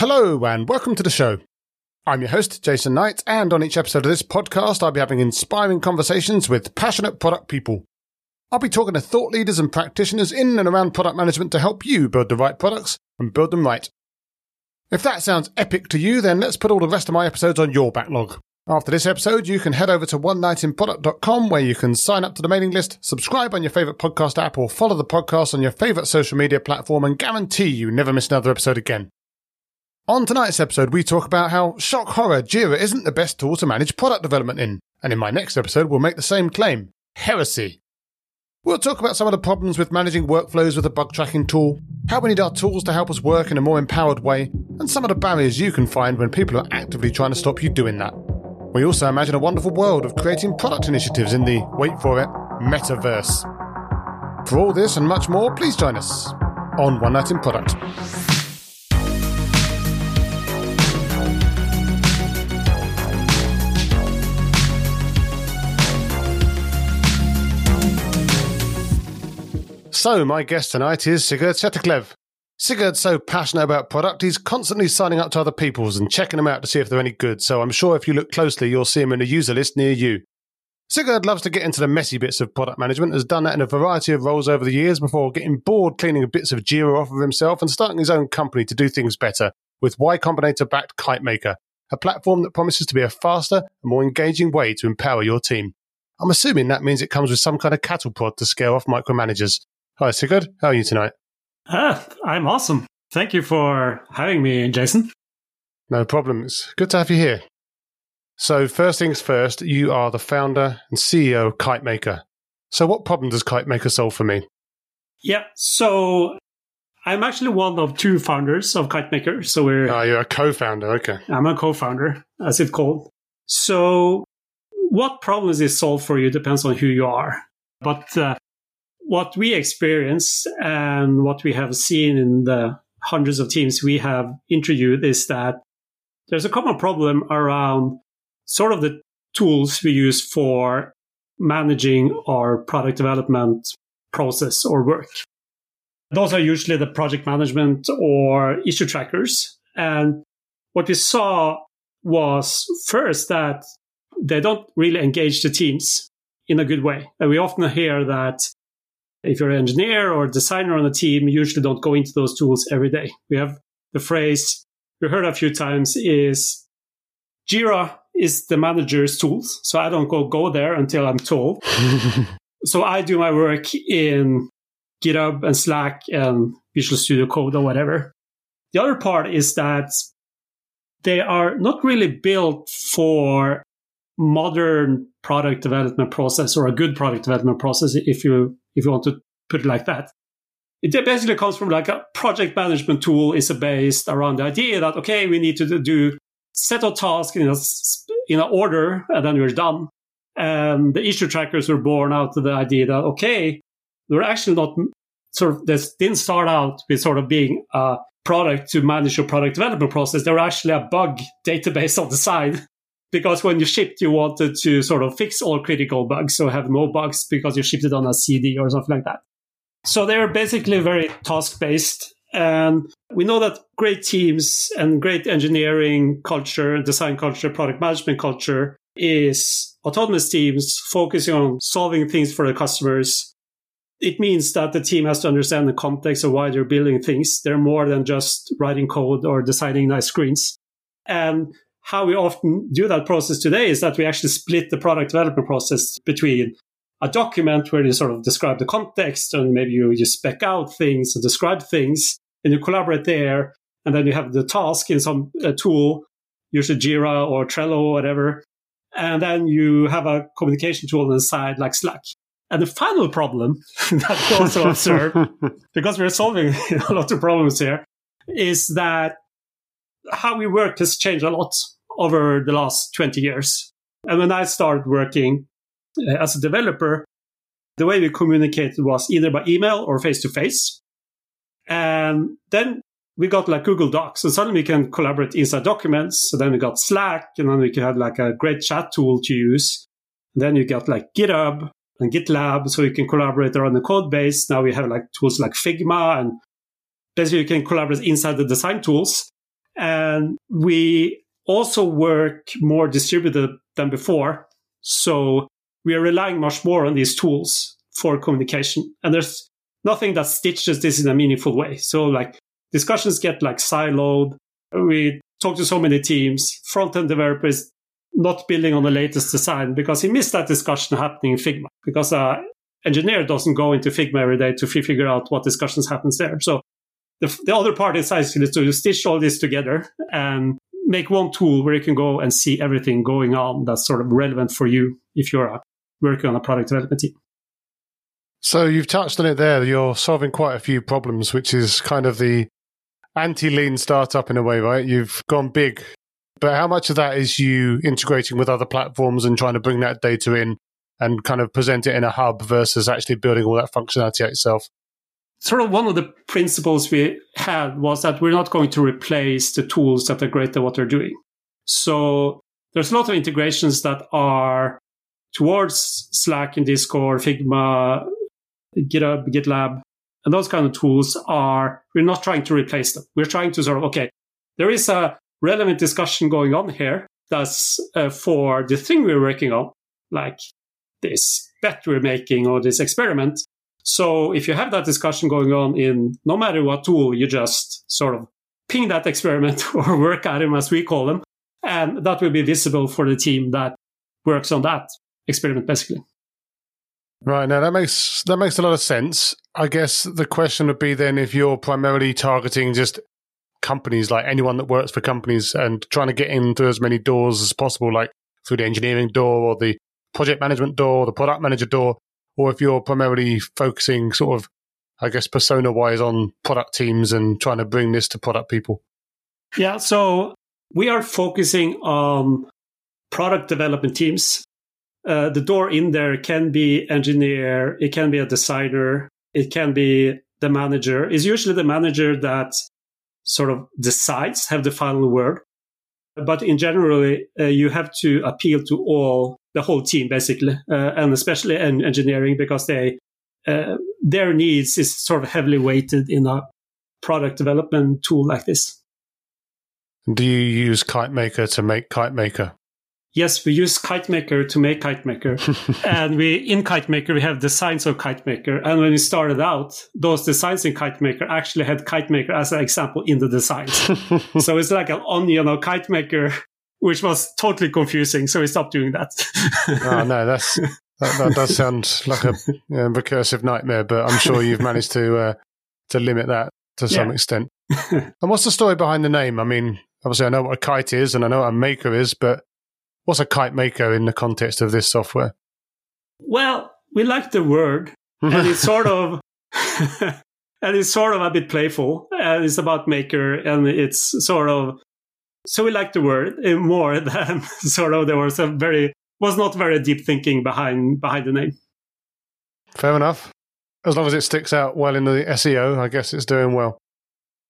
Hello, and welcome to the show. I'm your host, Jason Knight, and on each episode of this podcast, I'll be having inspiring conversations with passionate product people. I'll be talking to thought leaders and practitioners in and around product management to help you build the right products and build them right. If that sounds epic to you, then let's put all the rest of my episodes on your backlog. After this episode, you can head over to onenightinproduct.com where you can sign up to the mailing list, subscribe on your favorite podcast app, or follow the podcast on your favorite social media platform and guarantee you never miss another episode again. On tonight's episode, we talk about how shock horror Jira isn't the best tool to manage product development in. And in my next episode, we'll make the same claim heresy. We'll talk about some of the problems with managing workflows with a bug tracking tool, how we need our tools to help us work in a more empowered way, and some of the barriers you can find when people are actively trying to stop you doing that. We also imagine a wonderful world of creating product initiatives in the, wait for it, metaverse. For all this and much more, please join us on One Night in Product. So, my guest tonight is Sigurd Seteklev. Sigurd's so passionate about product, he's constantly signing up to other people's and checking them out to see if they're any good, so I'm sure if you look closely, you'll see him in a user list near you. Sigurd loves to get into the messy bits of product management, has done that in a variety of roles over the years before getting bored cleaning bits of Jira off of himself and starting his own company to do things better with Y Combinator backed KiteMaker, a platform that promises to be a faster and more engaging way to empower your team. I'm assuming that means it comes with some kind of cattle prod to scare off micromanagers. Hi, Sigurd. How are you tonight? Ah, I'm awesome. Thank you for having me, Jason. No problem. It's good to have you here. So, first things first, you are the founder and CEO of KiteMaker. So, what problem does KiteMaker solve for me? Yeah, so I'm actually one of two founders of KiteMaker. So we're. Oh, you're a co-founder. Okay. I'm a co-founder, as it's called. So, what problems is solved for you depends on who you are. But uh, what we experience and what we have seen in the hundreds of teams we have interviewed is that there's a common problem around sort of the tools we use for managing our product development process or work. Those are usually the project management or issue trackers. And what we saw was first that they don't really engage the teams in a good way. And we often hear that if you're an engineer or designer on a team, you usually don't go into those tools every day. We have the phrase we heard a few times is Jira is the manager's tools. So I don't go go there until I'm told. so I do my work in GitHub and Slack and Visual Studio Code or whatever. The other part is that they are not really built for modern product development process or a good product development process if you if you want to put it like that. It basically comes from like a project management tool is based around the idea that, okay, we need to do set of tasks in a, in an order and then we're done. And the issue trackers were born out of the idea that, okay, we're actually not sort of, this didn't start out with sort of being a product to manage your product development process. They were actually a bug database on the side because when you shipped, you wanted to sort of fix all critical bugs, so have no bugs because you shipped it on a CD or something like that. So they're basically very task based. And we know that great teams and great engineering culture, design culture, product management culture is autonomous teams focusing on solving things for the customers. It means that the team has to understand the context of why they're building things. They're more than just writing code or designing nice screens. And how we often do that process today is that we actually split the product development process between a document where you sort of describe the context and maybe you just spec out things and describe things and you collaborate there. And then you have the task in some uh, tool, usually Jira or Trello or whatever. And then you have a communication tool on the side like Slack. And the final problem that we also observe, because we're solving a lot of problems here, is that how we work has changed a lot over the last 20 years. And when I started working uh, as a developer, the way we communicated was either by email or face to face. And then we got like Google Docs, and suddenly we can collaborate inside documents. So then we got Slack, and then we have like a great chat tool to use. And then you got like GitHub and GitLab, so you can collaborate around the code base. Now we have like tools like Figma, and basically you can collaborate inside the design tools. And we also work more distributed than before. So we are relying much more on these tools for communication. And there's nothing that stitches this in a meaningful way. So like discussions get like siloed. We talk to so many teams. Front end developers not building on the latest design because he missed that discussion happening in Figma because a engineer doesn't go into Figma every day to figure out what discussions happens there. So the, the other part is actually to stitch all this together and make one tool where you can go and see everything going on that's sort of relevant for you if you're uh, working on a product development team. So you've touched on it there. You're solving quite a few problems, which is kind of the anti-lean startup in a way, right? You've gone big, but how much of that is you integrating with other platforms and trying to bring that data in and kind of present it in a hub versus actually building all that functionality itself? Sort of one of the principles we had was that we're not going to replace the tools that are great at what they're doing. So there's a lot of integrations that are towards Slack and Discord, Figma, GitHub, GitLab, and those kind of tools are, we're not trying to replace them. We're trying to sort of, okay, there is a relevant discussion going on here that's uh, for the thing we're working on, like this bet we're making or this experiment. So if you have that discussion going on in no matter what tool, you just sort of ping that experiment or work at them as we call them. And that will be visible for the team that works on that experiment basically. Right now, that makes that makes a lot of sense. I guess the question would be then if you're primarily targeting just companies, like anyone that works for companies, and trying to get in through as many doors as possible, like through the engineering door or the project management door, or the product manager door, or if you're primarily focusing sort of, I guess, persona wise on product teams and trying to bring this to product people. Yeah, so we are focusing on product development teams uh, the door in there can be engineer, it can be a designer, it can be the manager. It's usually the manager that sort of decides, have the final word. But in general, uh, you have to appeal to all, the whole team basically, uh, and especially in engineering because they, uh, their needs is sort of heavily weighted in a product development tool like this. Do you use KiteMaker to make KiteMaker? yes, we use KiteMaker to make KiteMaker. and we in KiteMaker, we have designs of KiteMaker. And when we started out, those designs in KiteMaker actually had KiteMaker as an example in the designs. so it's like an onion of KiteMaker, which was totally confusing. So we stopped doing that. oh, no, that's. That, that does sound like a recursive nightmare, but I'm sure you've managed to uh, to limit that to some yeah. extent. and what's the story behind the name? I mean, obviously, I know what a kite is and I know what a maker is, but What's a kite maker in the context of this software? Well, we like the word, and it's sort of and it's sort of a bit playful, and it's about maker, and it's sort of so we like the word more than sort of there was a very was not very deep thinking behind behind the name. Fair enough. As long as it sticks out well in the SEO, I guess it's doing well.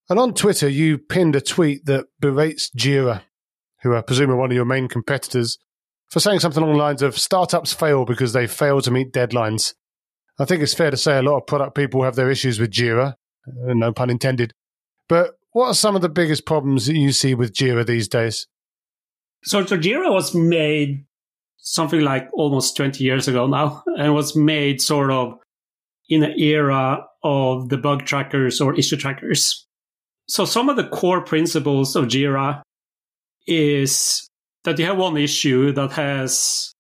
And on Twitter, you pinned a tweet that berates Jira who I presume are one of your main competitors, for saying something along the lines of startups fail because they fail to meet deadlines. I think it's fair to say a lot of product people have their issues with Jira, uh, no pun intended. But what are some of the biggest problems that you see with Jira these days? So, so Jira was made something like almost 20 years ago now, and was made sort of in an era of the bug trackers or issue trackers. So some of the core principles of Jira is that you have one issue that has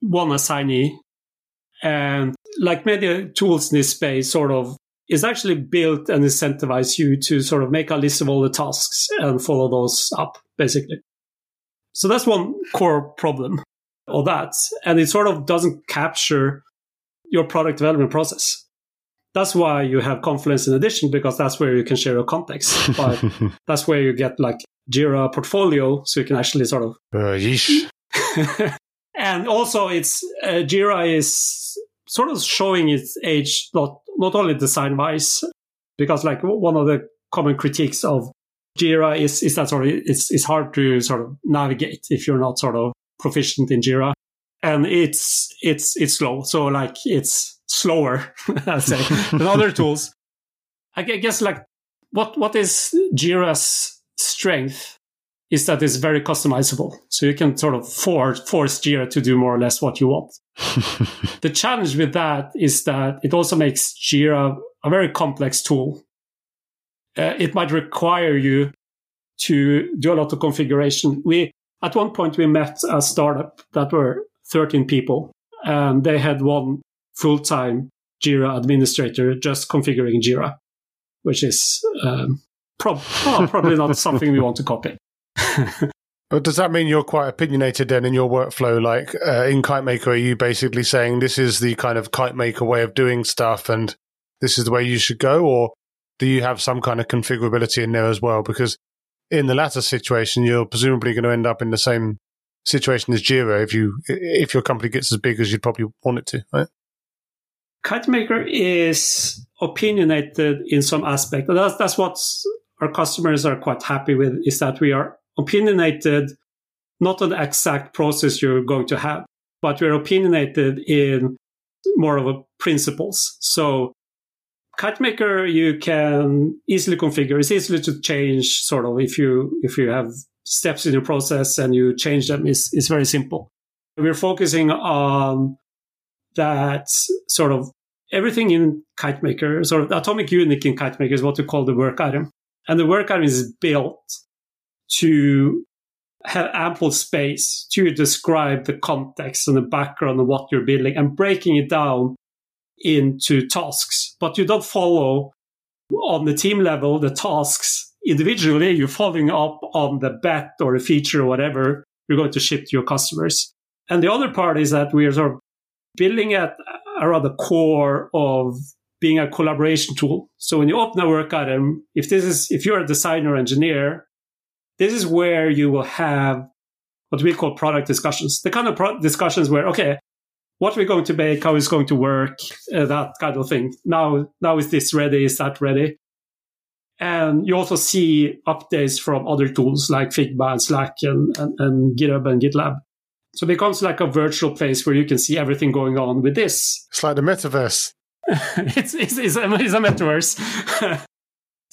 one assignee and like many tools in this space sort of is actually built and incentivize you to sort of make a list of all the tasks and follow those up basically. So that's one core problem of that. And it sort of doesn't capture your product development process. That's why you have confluence in addition because that's where you can share your context. But that's where you get like Jira portfolio, so you can actually sort of. Uh, and also, it's uh, Jira is sort of showing its age, not not only design wise, because like one of the common critiques of Jira is is that sort of it's it's hard to sort of navigate if you're not sort of proficient in Jira, and it's it's it's slow. So like it's slower, I'd say, than other tools. I guess like what what is Jira's strength is that it's very customizable. So you can sort of force, force Jira to do more or less what you want. the challenge with that is that it also makes Jira a very complex tool. Uh, it might require you to do a lot of configuration. We, at one point, we met a startup that were 13 people and they had one full-time Jira administrator just configuring Jira, which is um, prob- well, probably not something we want to copy. but does that mean you're quite opinionated then in your workflow? Like uh, in KiteMaker, are you basically saying this is the kind of KiteMaker way of doing stuff and this is the way you should go? Or do you have some kind of configurability in there as well? Because in the latter situation, you're presumably going to end up in the same situation as Jira if you if your company gets as big as you'd probably want it to, right? KiteMaker is opinionated in some aspect. That's that's what our customers are quite happy with is that we are opinionated not the exact process you're going to have, but we're opinionated in more of a principles. So KiteMaker you can easily configure. It's easily to change sort of if you if you have steps in your process and you change them is is very simple. We're focusing on that sort of everything in KiteMaker, sort of atomic unit in KiteMaker is what we call the work item. And the work item is built to have ample space to describe the context and the background of what you're building and breaking it down into tasks. But you don't follow on the team level the tasks individually. You're following up on the bet or a feature or whatever you're going to ship to your customers. And the other part is that we are sort of building at around the core of being a collaboration tool. So when you open a work item, if this is if you're a designer engineer, this is where you will have what we call product discussions. The kind of pro- discussions where okay, what we're going to make, how it's going to work, uh, that kind of thing. Now, now is this ready? Is that ready? And you also see updates from other tools like Figma and Slack and, and, and GitHub and GitLab. So it becomes like a virtual place where you can see everything going on with this. It's like the metaverse. it's, it's, it's, a, it's a metaverse.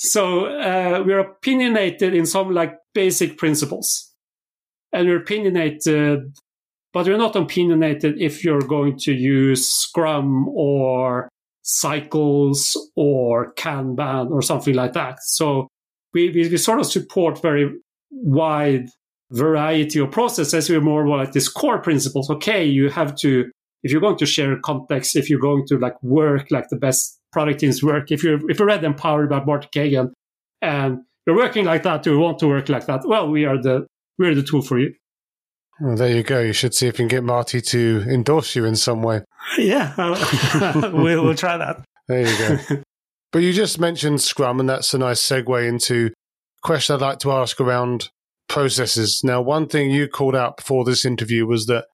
so uh, we're opinionated in some like basic principles. And we're opinionated, but we're not opinionated if you're going to use Scrum or cycles or Kanban or something like that. So we, we, we sort of support very wide variety of processes. We're more like these core principles. Okay, you have to if you're going to share context, if you're going to like work like the best product teams work, if you're if you're read Empowered by Martin Cagan and you're working like that, you want to work like that, well, we are the we're the tool for you. Well, there you go. You should see if you can get Marty to endorse you in some way. Yeah, we'll, we'll try that. There you go. but you just mentioned Scrum, and that's a nice segue into a question I'd like to ask around processes. Now, one thing you called out before this interview was that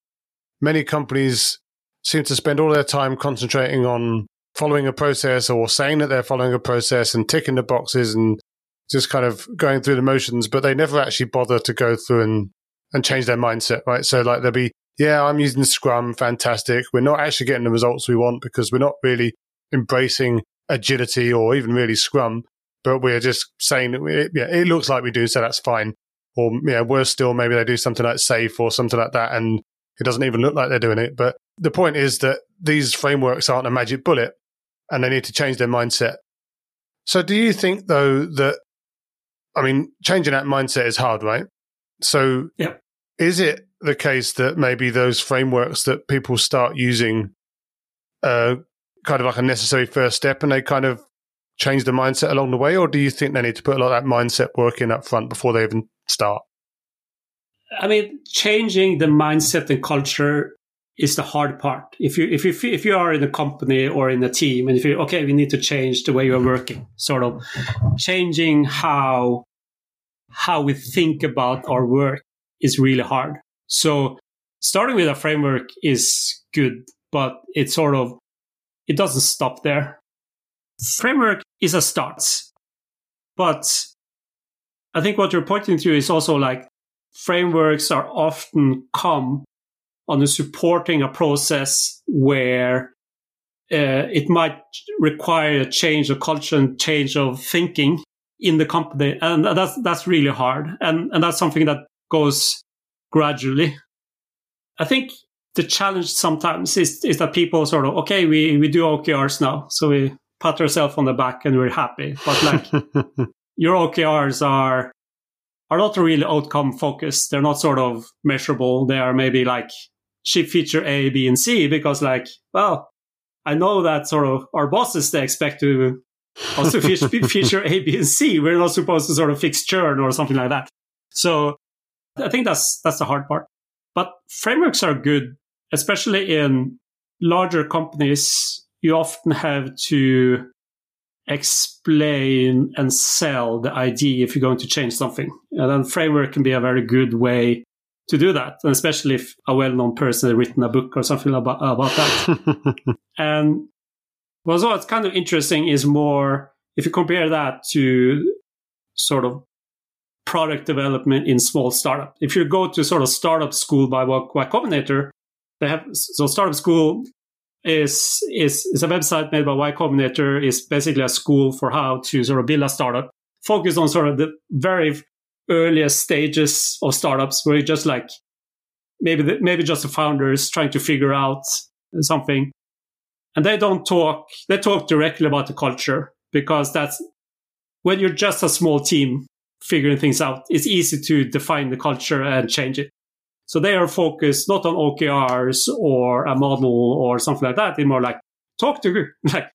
many companies seem to spend all their time concentrating on following a process or saying that they're following a process and ticking the boxes and just kind of going through the motions, but they never actually bother to go through and, and change their mindset, right? So like they'll be, yeah, I'm using Scrum, fantastic. We're not actually getting the results we want because we're not really embracing agility or even really Scrum, but we're just saying that we, yeah, it looks like we do, so that's fine. Or yeah, worse still, maybe they do something like safe or something like that, and it doesn't even look like they're doing it. But the point is that these frameworks aren't a magic bullet and they need to change their mindset. So do you think though that, I mean, changing that mindset is hard, right? So yeah. is it the case that maybe those frameworks that people start using are kind of like a necessary first step and they kind of change the mindset along the way? Or do you think they need to put a lot of that mindset work in up front before they even start? I mean, changing the mindset and culture is the hard part. If you if you if you are in a company or in a team, and if you okay, we need to change the way you're working, sort of changing how how we think about our work is really hard. So starting with a framework is good, but it sort of it doesn't stop there. Framework is a start, but I think what you're pointing to is also like frameworks are often come on supporting a process where uh, it might require a change of culture and change of thinking in the company. And that's, that's really hard. And, and that's something that goes gradually. I think the challenge sometimes is, is that people sort of, okay, we, we do OKRs now. So we pat ourselves on the back and we're happy. But like your OKRs are, are not really outcome focused. They're not sort of measurable. They are maybe like ship feature A, B, and C because like, well, I know that sort of our bosses, they expect to also feature A, B, and C. We're not supposed to sort of fix churn or something like that. So I think that's, that's the hard part. But frameworks are good, especially in larger companies. You often have to explain and sell the idea if you're going to change something. And then framework can be a very good way to do that, and especially if a well-known person has written a book or something about, about that. and well, what's kind of interesting is more if you compare that to sort of product development in small startup. If you go to sort of startup school by Y Combinator, they have so startup school is is is a website made by Y Combinator. is basically a school for how to sort of build a startup, focused on sort of the very earliest stages of startups where you just like maybe the, maybe just the founders trying to figure out something. And they don't talk they talk directly about the culture because that's when you're just a small team figuring things out it's easy to define the culture and change it. So they are focused not on okrs or a model or something like that. They're more like talk to like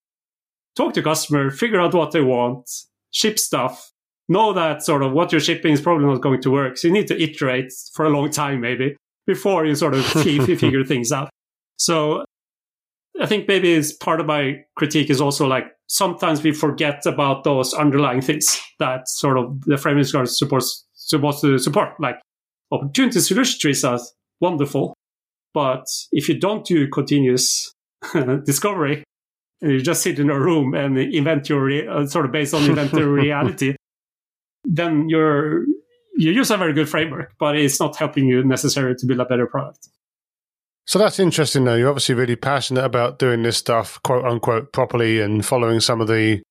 talk to customer figure out what they want ship stuff know that sort of what you're shipping is probably not going to work. So you need to iterate for a long time, maybe, before you sort of figure things out. So I think maybe it's part of my critique is also like sometimes we forget about those underlying things that sort of the framework are supposed, supposed to support. Like opportunity solution trees are wonderful. But if you don't do continuous discovery, and you just sit in a room and invent your re- uh, sort of based on invented reality, then you're you use a very good framework, but it's not helping you necessarily to build a better product. So that's interesting, though. You're obviously really passionate about doing this stuff, quote unquote, properly and following some of the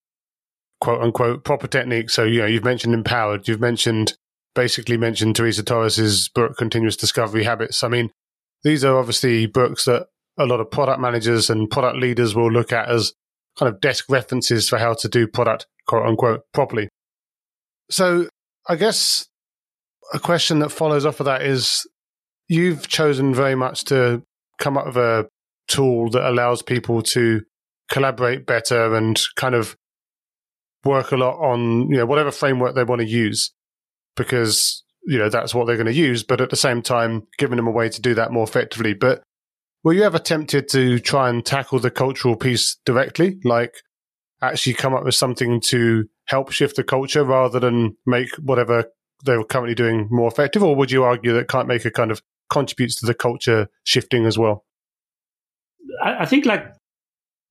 quote unquote proper techniques. So, you know, you've mentioned empowered, you've mentioned basically mentioned Teresa Torres's book, Continuous Discovery Habits. I mean, these are obviously books that a lot of product managers and product leaders will look at as kind of desk references for how to do product, quote unquote, properly. So I guess a question that follows off of that is you've chosen very much to come up with a tool that allows people to collaborate better and kind of work a lot on, you know, whatever framework they want to use because, you know, that's what they're going to use. But at the same time, giving them a way to do that more effectively. But were you ever tempted to try and tackle the cultural piece directly? Like actually come up with something to help shift the culture rather than make whatever they're currently doing more effective? Or would you argue that Kite Maker kind of contributes to the culture shifting as well? I, think like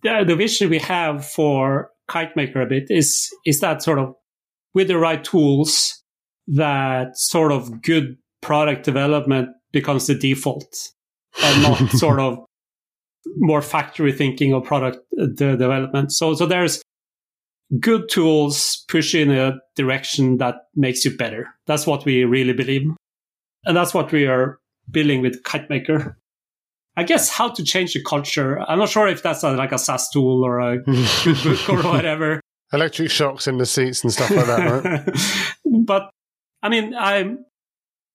the, the vision we have for Kite Maker a bit is is that sort of with the right tools that sort of good product development becomes the default and not sort of more factory thinking or product uh, development. So so there's good tools push you in a direction that makes you better. That's what we really believe. And that's what we are building with KiteMaker. I guess how to change the culture. I'm not sure if that's a, like a SaaS tool or a book or whatever. Electric shocks in the seats and stuff like that, right? but I mean, I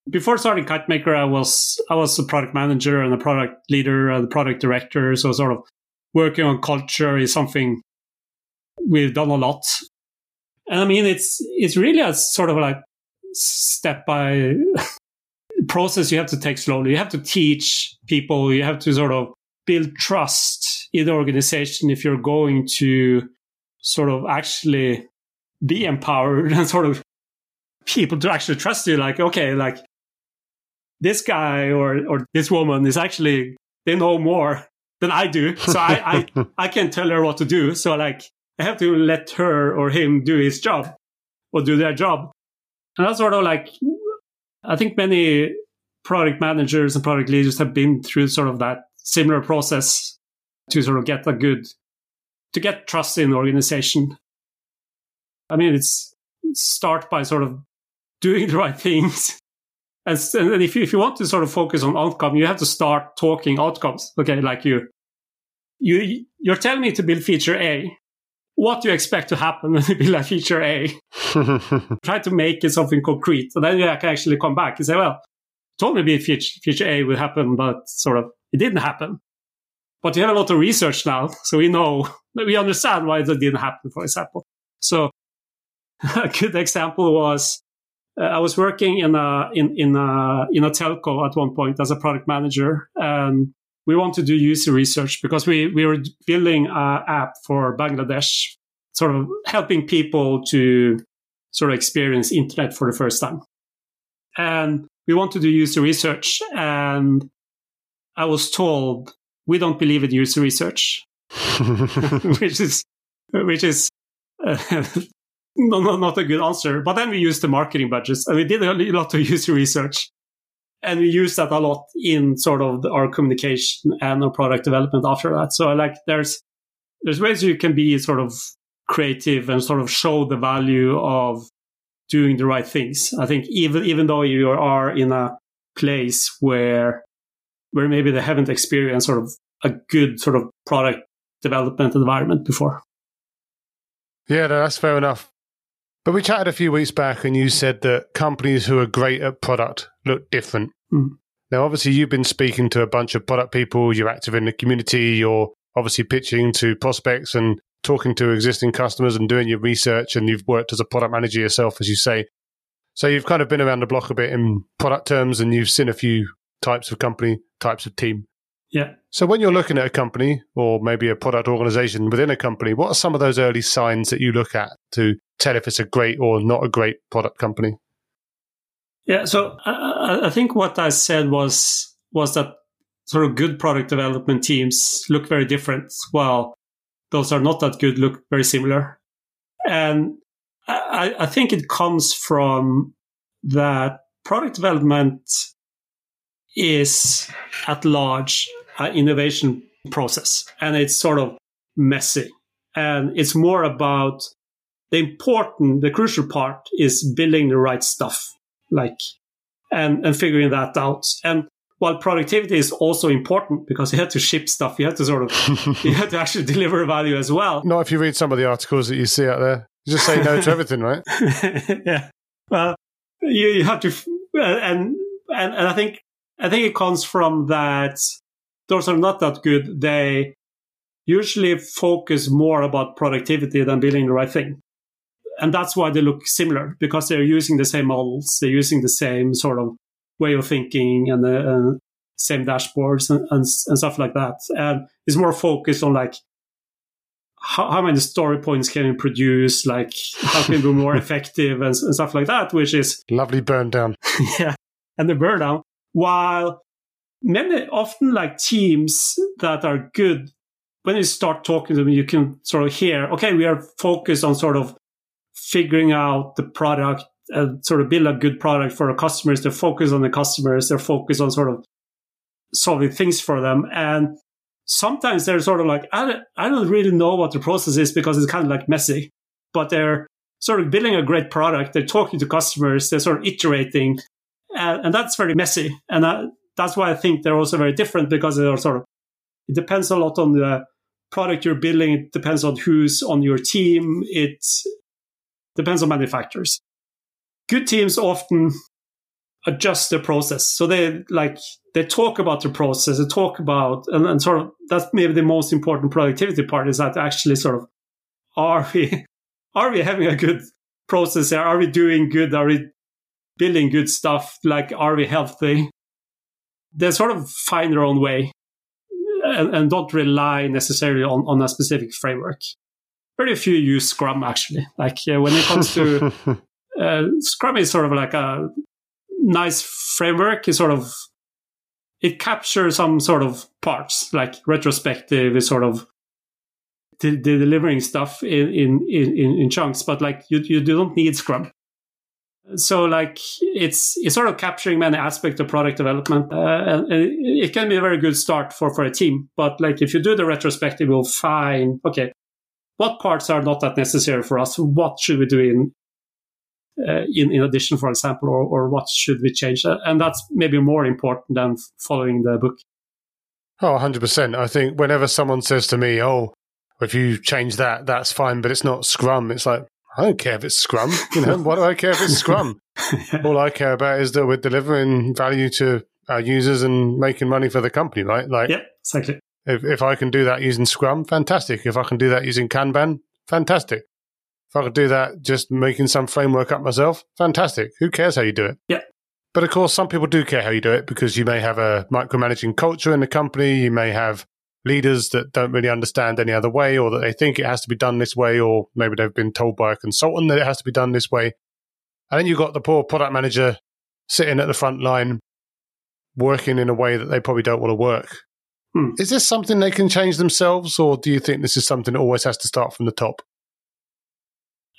before starting KiteMaker, I was I was a product manager and a product leader and a product director. So sort of working on culture is something we've done a lot. And I mean, it's, it's really a sort of like step by process you have to take slowly. You have to teach people, you have to sort of build trust in the organization if you're going to sort of actually be empowered and sort of people to actually trust you. Like, okay, like this guy or, or this woman is actually, they know more than I do. So I, I, I can tell her what to do. So like, I have to let her or him do his job or do their job. And that's sort of like, I think many product managers and product leaders have been through sort of that similar process to sort of get a good, to get trust in the organization. I mean, it's start by sort of doing the right things. And, and if you, if you want to sort of focus on outcome, you have to start talking outcomes. Okay. Like you, you, you're telling me to build feature A. What do you expect to happen when you build a feature A? Try to make it something concrete. So then you can actually come back and say, well, told me feature, feature A will happen, but sort of it didn't happen. But we have a lot of research now, so we know, we understand why that didn't happen, for example. So a good example was uh, I was working in a in in a in a telco at one point as a product manager, and we want to do user research because we we were building an app for Bangladesh, sort of helping people to sort of experience internet for the first time, and we want to do user research, and I was told we don't believe in user research, which is which is uh, no, no, not a good answer. But then we used the marketing budgets and we did a lot of user research. And we use that a lot in sort of our communication and our product development after that. So like there's, there's ways you can be sort of creative and sort of show the value of doing the right things. I think even, even though you are in a place where, where maybe they haven't experienced sort of a good sort of product development environment before. Yeah, that's fair enough. But we chatted a few weeks back, and you said that companies who are great at product look different. Mm. Now, obviously, you've been speaking to a bunch of product people, you're active in the community, you're obviously pitching to prospects and talking to existing customers and doing your research, and you've worked as a product manager yourself, as you say. So you've kind of been around the block a bit in product terms, and you've seen a few types of company, types of team. Yeah. So when you're looking at a company or maybe a product organization within a company, what are some of those early signs that you look at to tell if it's a great or not a great product company? Yeah, so I, I think what I said was was that sort of good product development teams look very different, while those are not that good look very similar. And I, I think it comes from that product development is at large an innovation process and it's sort of messy and it's more about the important the crucial part is building the right stuff like and and figuring that out. And while productivity is also important because you have to ship stuff you have to sort of you have to actually deliver value as well. Not if you read some of the articles that you see out there. You just say no to everything right? Yeah. Well you, you have to uh, and, and and i think I think it comes from that those are not that good. They usually focus more about productivity than building the right thing. And that's why they look similar because they're using the same models. They're using the same sort of way of thinking and the uh, same dashboards and, and, and, stuff like that. And it's more focused on like how, how many story points can we produce? Like how can we be more effective and, and stuff like that, which is lovely burn down. yeah. And the burn down while many often like teams that are good, when you start talking to them, you can sort of hear, okay, we are focused on sort of figuring out the product and sort of build a good product for our customers. They're focused on the customers. They're focused on sort of solving things for them. And sometimes they're sort of like, I don't, I don't really know what the process is because it's kind of like messy, but they're sort of building a great product. They're talking to customers. They're sort of iterating and, and that's very messy. And I, that's why I think they're also very different because they're sort of, it depends a lot on the product you're building. It depends on who's on your team. It depends on many factors. Good teams often adjust the process. So they like, they talk about the process, they talk about, and, and sort of, that's maybe the most important productivity part is that actually sort of, are we, are we having a good process there? Are we doing good? Are we building good stuff, like are we healthy? They sort of find their own way and, and don't rely necessarily on, on a specific framework. Very few use Scrum actually. Like uh, when it comes to uh, Scrum is sort of like a nice framework. It sort of it captures some sort of parts, like retrospective is sort of de- delivering stuff in, in, in, in chunks, but like you, you don't need Scrum so like it's it's sort of capturing many aspects of product development uh, and it can be a very good start for for a team but like if you do the retrospective you'll find okay what parts are not that necessary for us what should we do in uh, in, in addition, for example, or, or what should we change? Uh, and that's maybe more important than following the book. Oh, 100%. I think whenever someone says to me, oh, if you change that, that's fine, but it's not Scrum, it's like, I don't care if it's Scrum. You know, what do I care if it's Scrum? All I care about is that we're delivering value to our users and making money for the company, right? Like, yeah, exactly. If, if I can do that using Scrum, fantastic. If I can do that using Kanban, fantastic. If I could do that just making some framework up myself, fantastic. Who cares how you do it? Yeah. But of course, some people do care how you do it because you may have a micromanaging culture in the company. You may have leaders that don't really understand any other way or that they think it has to be done this way, or maybe they've been told by a consultant that it has to be done this way. And then you've got the poor product manager sitting at the front line working in a way that they probably don't want to work. Hmm. Is this something they can change themselves, or do you think this is something that always has to start from the top?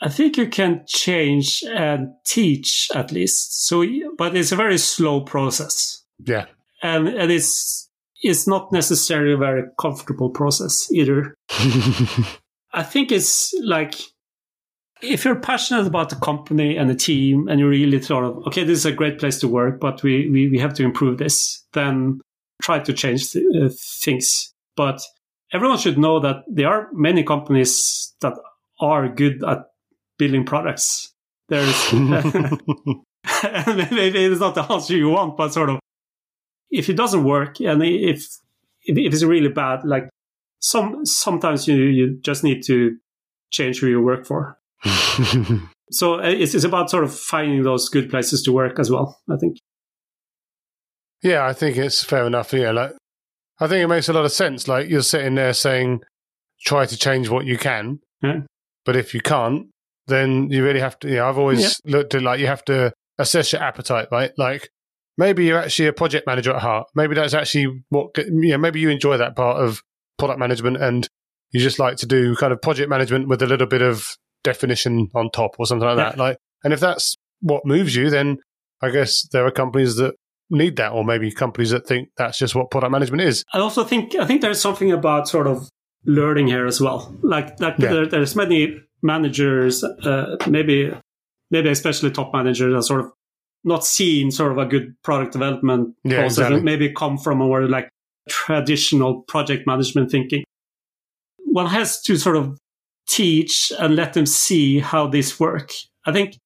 I think you can change and teach at least. So, but it's a very slow process. Yeah, and and it's it's not necessarily a very comfortable process either. I think it's like if you're passionate about the company and the team, and you really sort of okay, this is a great place to work, but we we, we have to improve this. Then try to change th- uh, things. But everyone should know that there are many companies that are good at building products. There's maybe it's not the answer you want, but sort of if it doesn't work and if if, it's really bad, like some sometimes you you just need to change who you work for. so uh, it's, it's about sort of finding those good places to work as well. I think. Yeah, I think it's fair enough. Yeah, like I think it makes a lot of sense. Like you're sitting there saying, try to change what you can, yeah. but if you can't, then you really have to. Yeah, I've always yeah. looked at like you have to assess your appetite, right? Like maybe you're actually a project manager at heart. Maybe that's actually what. Yeah, maybe you enjoy that part of product management, and you just like to do kind of project management with a little bit of definition on top or something like yeah. that. Like, and if that's what moves you, then I guess there are companies that need that, or maybe companies that think that's just what product management is. I also think I think there's something about sort of learning here as well. Like, like yeah. there, there's many managers, uh, maybe maybe especially top managers, are sort of not seen sort of a good product development yeah, process, exactly. maybe come from a more like traditional project management thinking. One has to sort of teach and let them see how this work. I think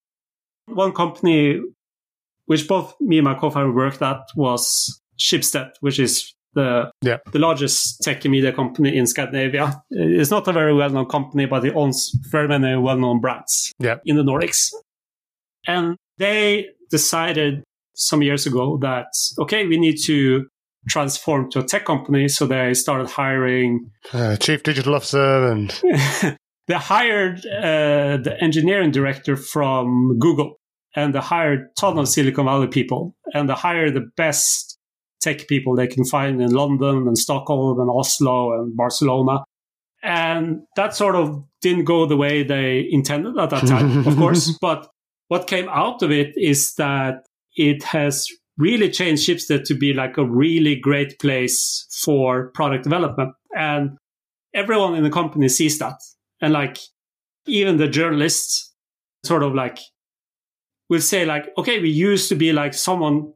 one company which both me and my co-founder worked at, was Schibsted, which is the yeah. the largest tech media company in Scandinavia. It's not a very well-known company, but it owns very many well-known brands yeah. in the Nordics. And they decided some years ago that okay, we need to transform to a tech company. So they started hiring uh, chief digital officer and they hired uh, the engineering director from Google and they hired a ton of Silicon Valley people and they hired the best tech people they can find in London and Stockholm and Oslo and Barcelona. And that sort of didn't go the way they intended at that time, of course. But what came out of it is that it has really changed Schibsted to be like a really great place for product development. And everyone in the company sees that. And like even the journalists sort of like will say like, okay, we used to be like someone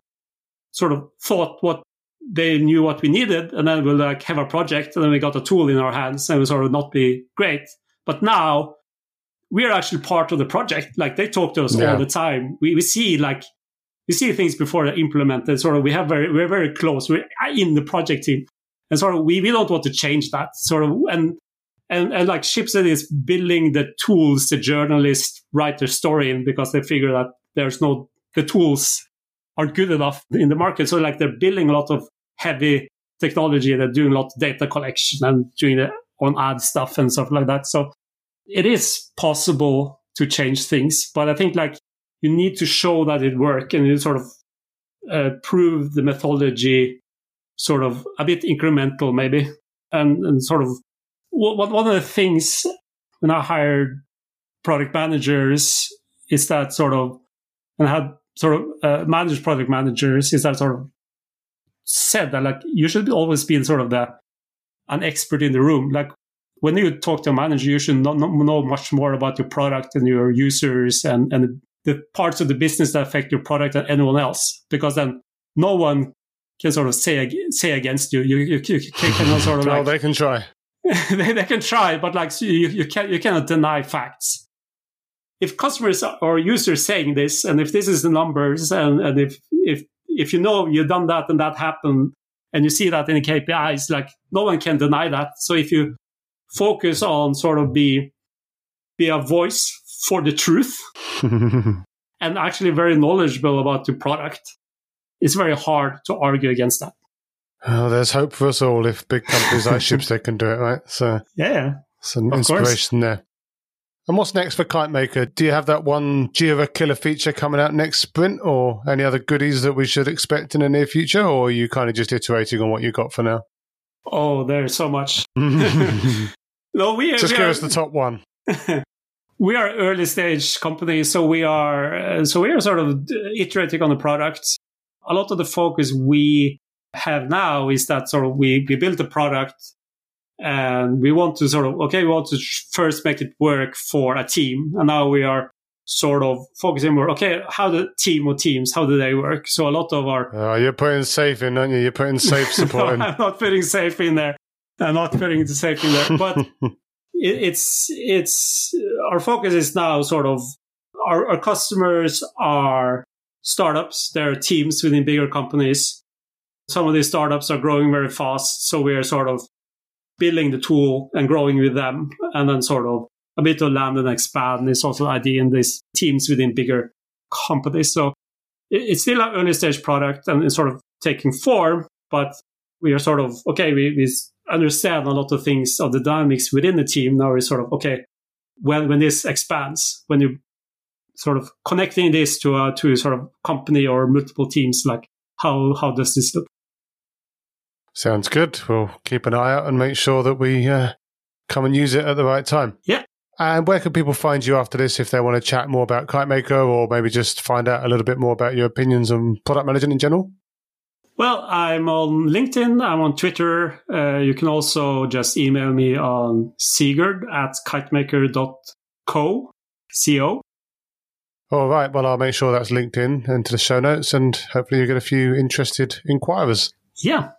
sort of thought what they knew what we needed, and then we'll like have a project, and then we got a tool in our hands, and we sort of not be great. But now we're actually part of the project. Like they talk to us yeah. all the time. We we see like we see things before they're implemented. Sort of we have very we're very close. We're in the project team, and sort of we we don't want to change that. Sort of and and, and like Schibsted is building the tools the journalists write their story in because they figure that there's no the tools aren't good enough in the market. So like they're building a lot of heavy technology. They're doing a lot of data collection and doing the on ad stuff and stuff like that. So it is possible to change things, but I think like you need to show that it works and you sort of uh, prove the methodology sort of a bit incremental maybe and, and sort of what, one of the things when I hired product managers is that sort of and had sort of uh, managed project managers is that sort of said that like you should always be in sort of the an expert in the room. Like when you talk to a manager, you should not, not know much more about your product and your users and and the parts of the business that affect your product than anyone else, because then no one can sort of say say against you. You you, you can sort of like they can try. they, they can try, but like you you can you cannot deny facts. If customers or users saying this, and if this is the numbers, and, and if if if you know you've done that and that happened, and you see that in the KPIs, like no one can deny that. So if you focus on sort of be be a voice for the truth and actually very knowledgeable about your product, it's very hard to argue against that. Oh, there's hope for us all if big companies like Schibsted can do it, right? So yeah, some inspiration there. And what's next for Kite Maker? Do you have that one Jira killer feature coming out next sprint or any other goodies that we should expect in the near future? Or are you kind of just iterating on what you got for now? Oh, there's so much. no, we are, just we give are, us the top one. we are early stage company, so we are uh, so we are sort of iterating on the product. A lot of the focus we have now is that sort of we we built a product and we want to sort of okay we want to first make it work for a team. And now we are sort of focusing more okay how the team or teams how do they work? So a lot of our uh, you're putting safe in aren't you? You're putting safe support in. I'm not putting safe in there. I'm not putting the safe in there. But it, it's it's our focus is now sort of our, our customers are startups. They're teams within bigger companies. Some of these startups are growing very fast. So we're sort of building the tool and growing with them and then sort of a bit of land and expand is also the idea in these teams within bigger companies. So it's still an early stage product and it's sort of taking form, but we are sort of, okay, we, we understand a lot of things of the dynamics within the team. Now we're sort of, okay, when, when this expands, when you sort of connecting this to a, to a sort of company or multiple teams, like how, how does this look? Sounds good. We'll keep an eye out and make sure that we uh, come and use it at the right time. Yeah. And where can people find you after this if they want to chat more about Kitemaker or maybe just find out a little bit more about your opinions on product management in general? Well, I'm on LinkedIn. I'm on Twitter. Uh, you can also just email me on Sigurd at kitemaker.co. Co. All right. Well, I'll make sure that's linked in into the show notes and hopefully you get a few interested inquirers. Yeah.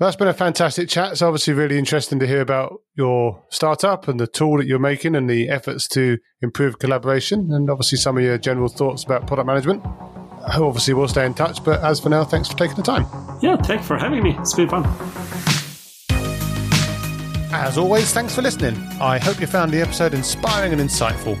Well, that's been a fantastic chat. It's obviously really interesting to hear about your startup and the tool that you're making and the efforts to improve collaboration and obviously some of your general thoughts about product management. Obviously, we'll stay in touch, but as for now, thanks for taking the time. Yeah, thanks for having me. It's been fun. As always, thanks for listening. I hope you found the episode inspiring and insightful.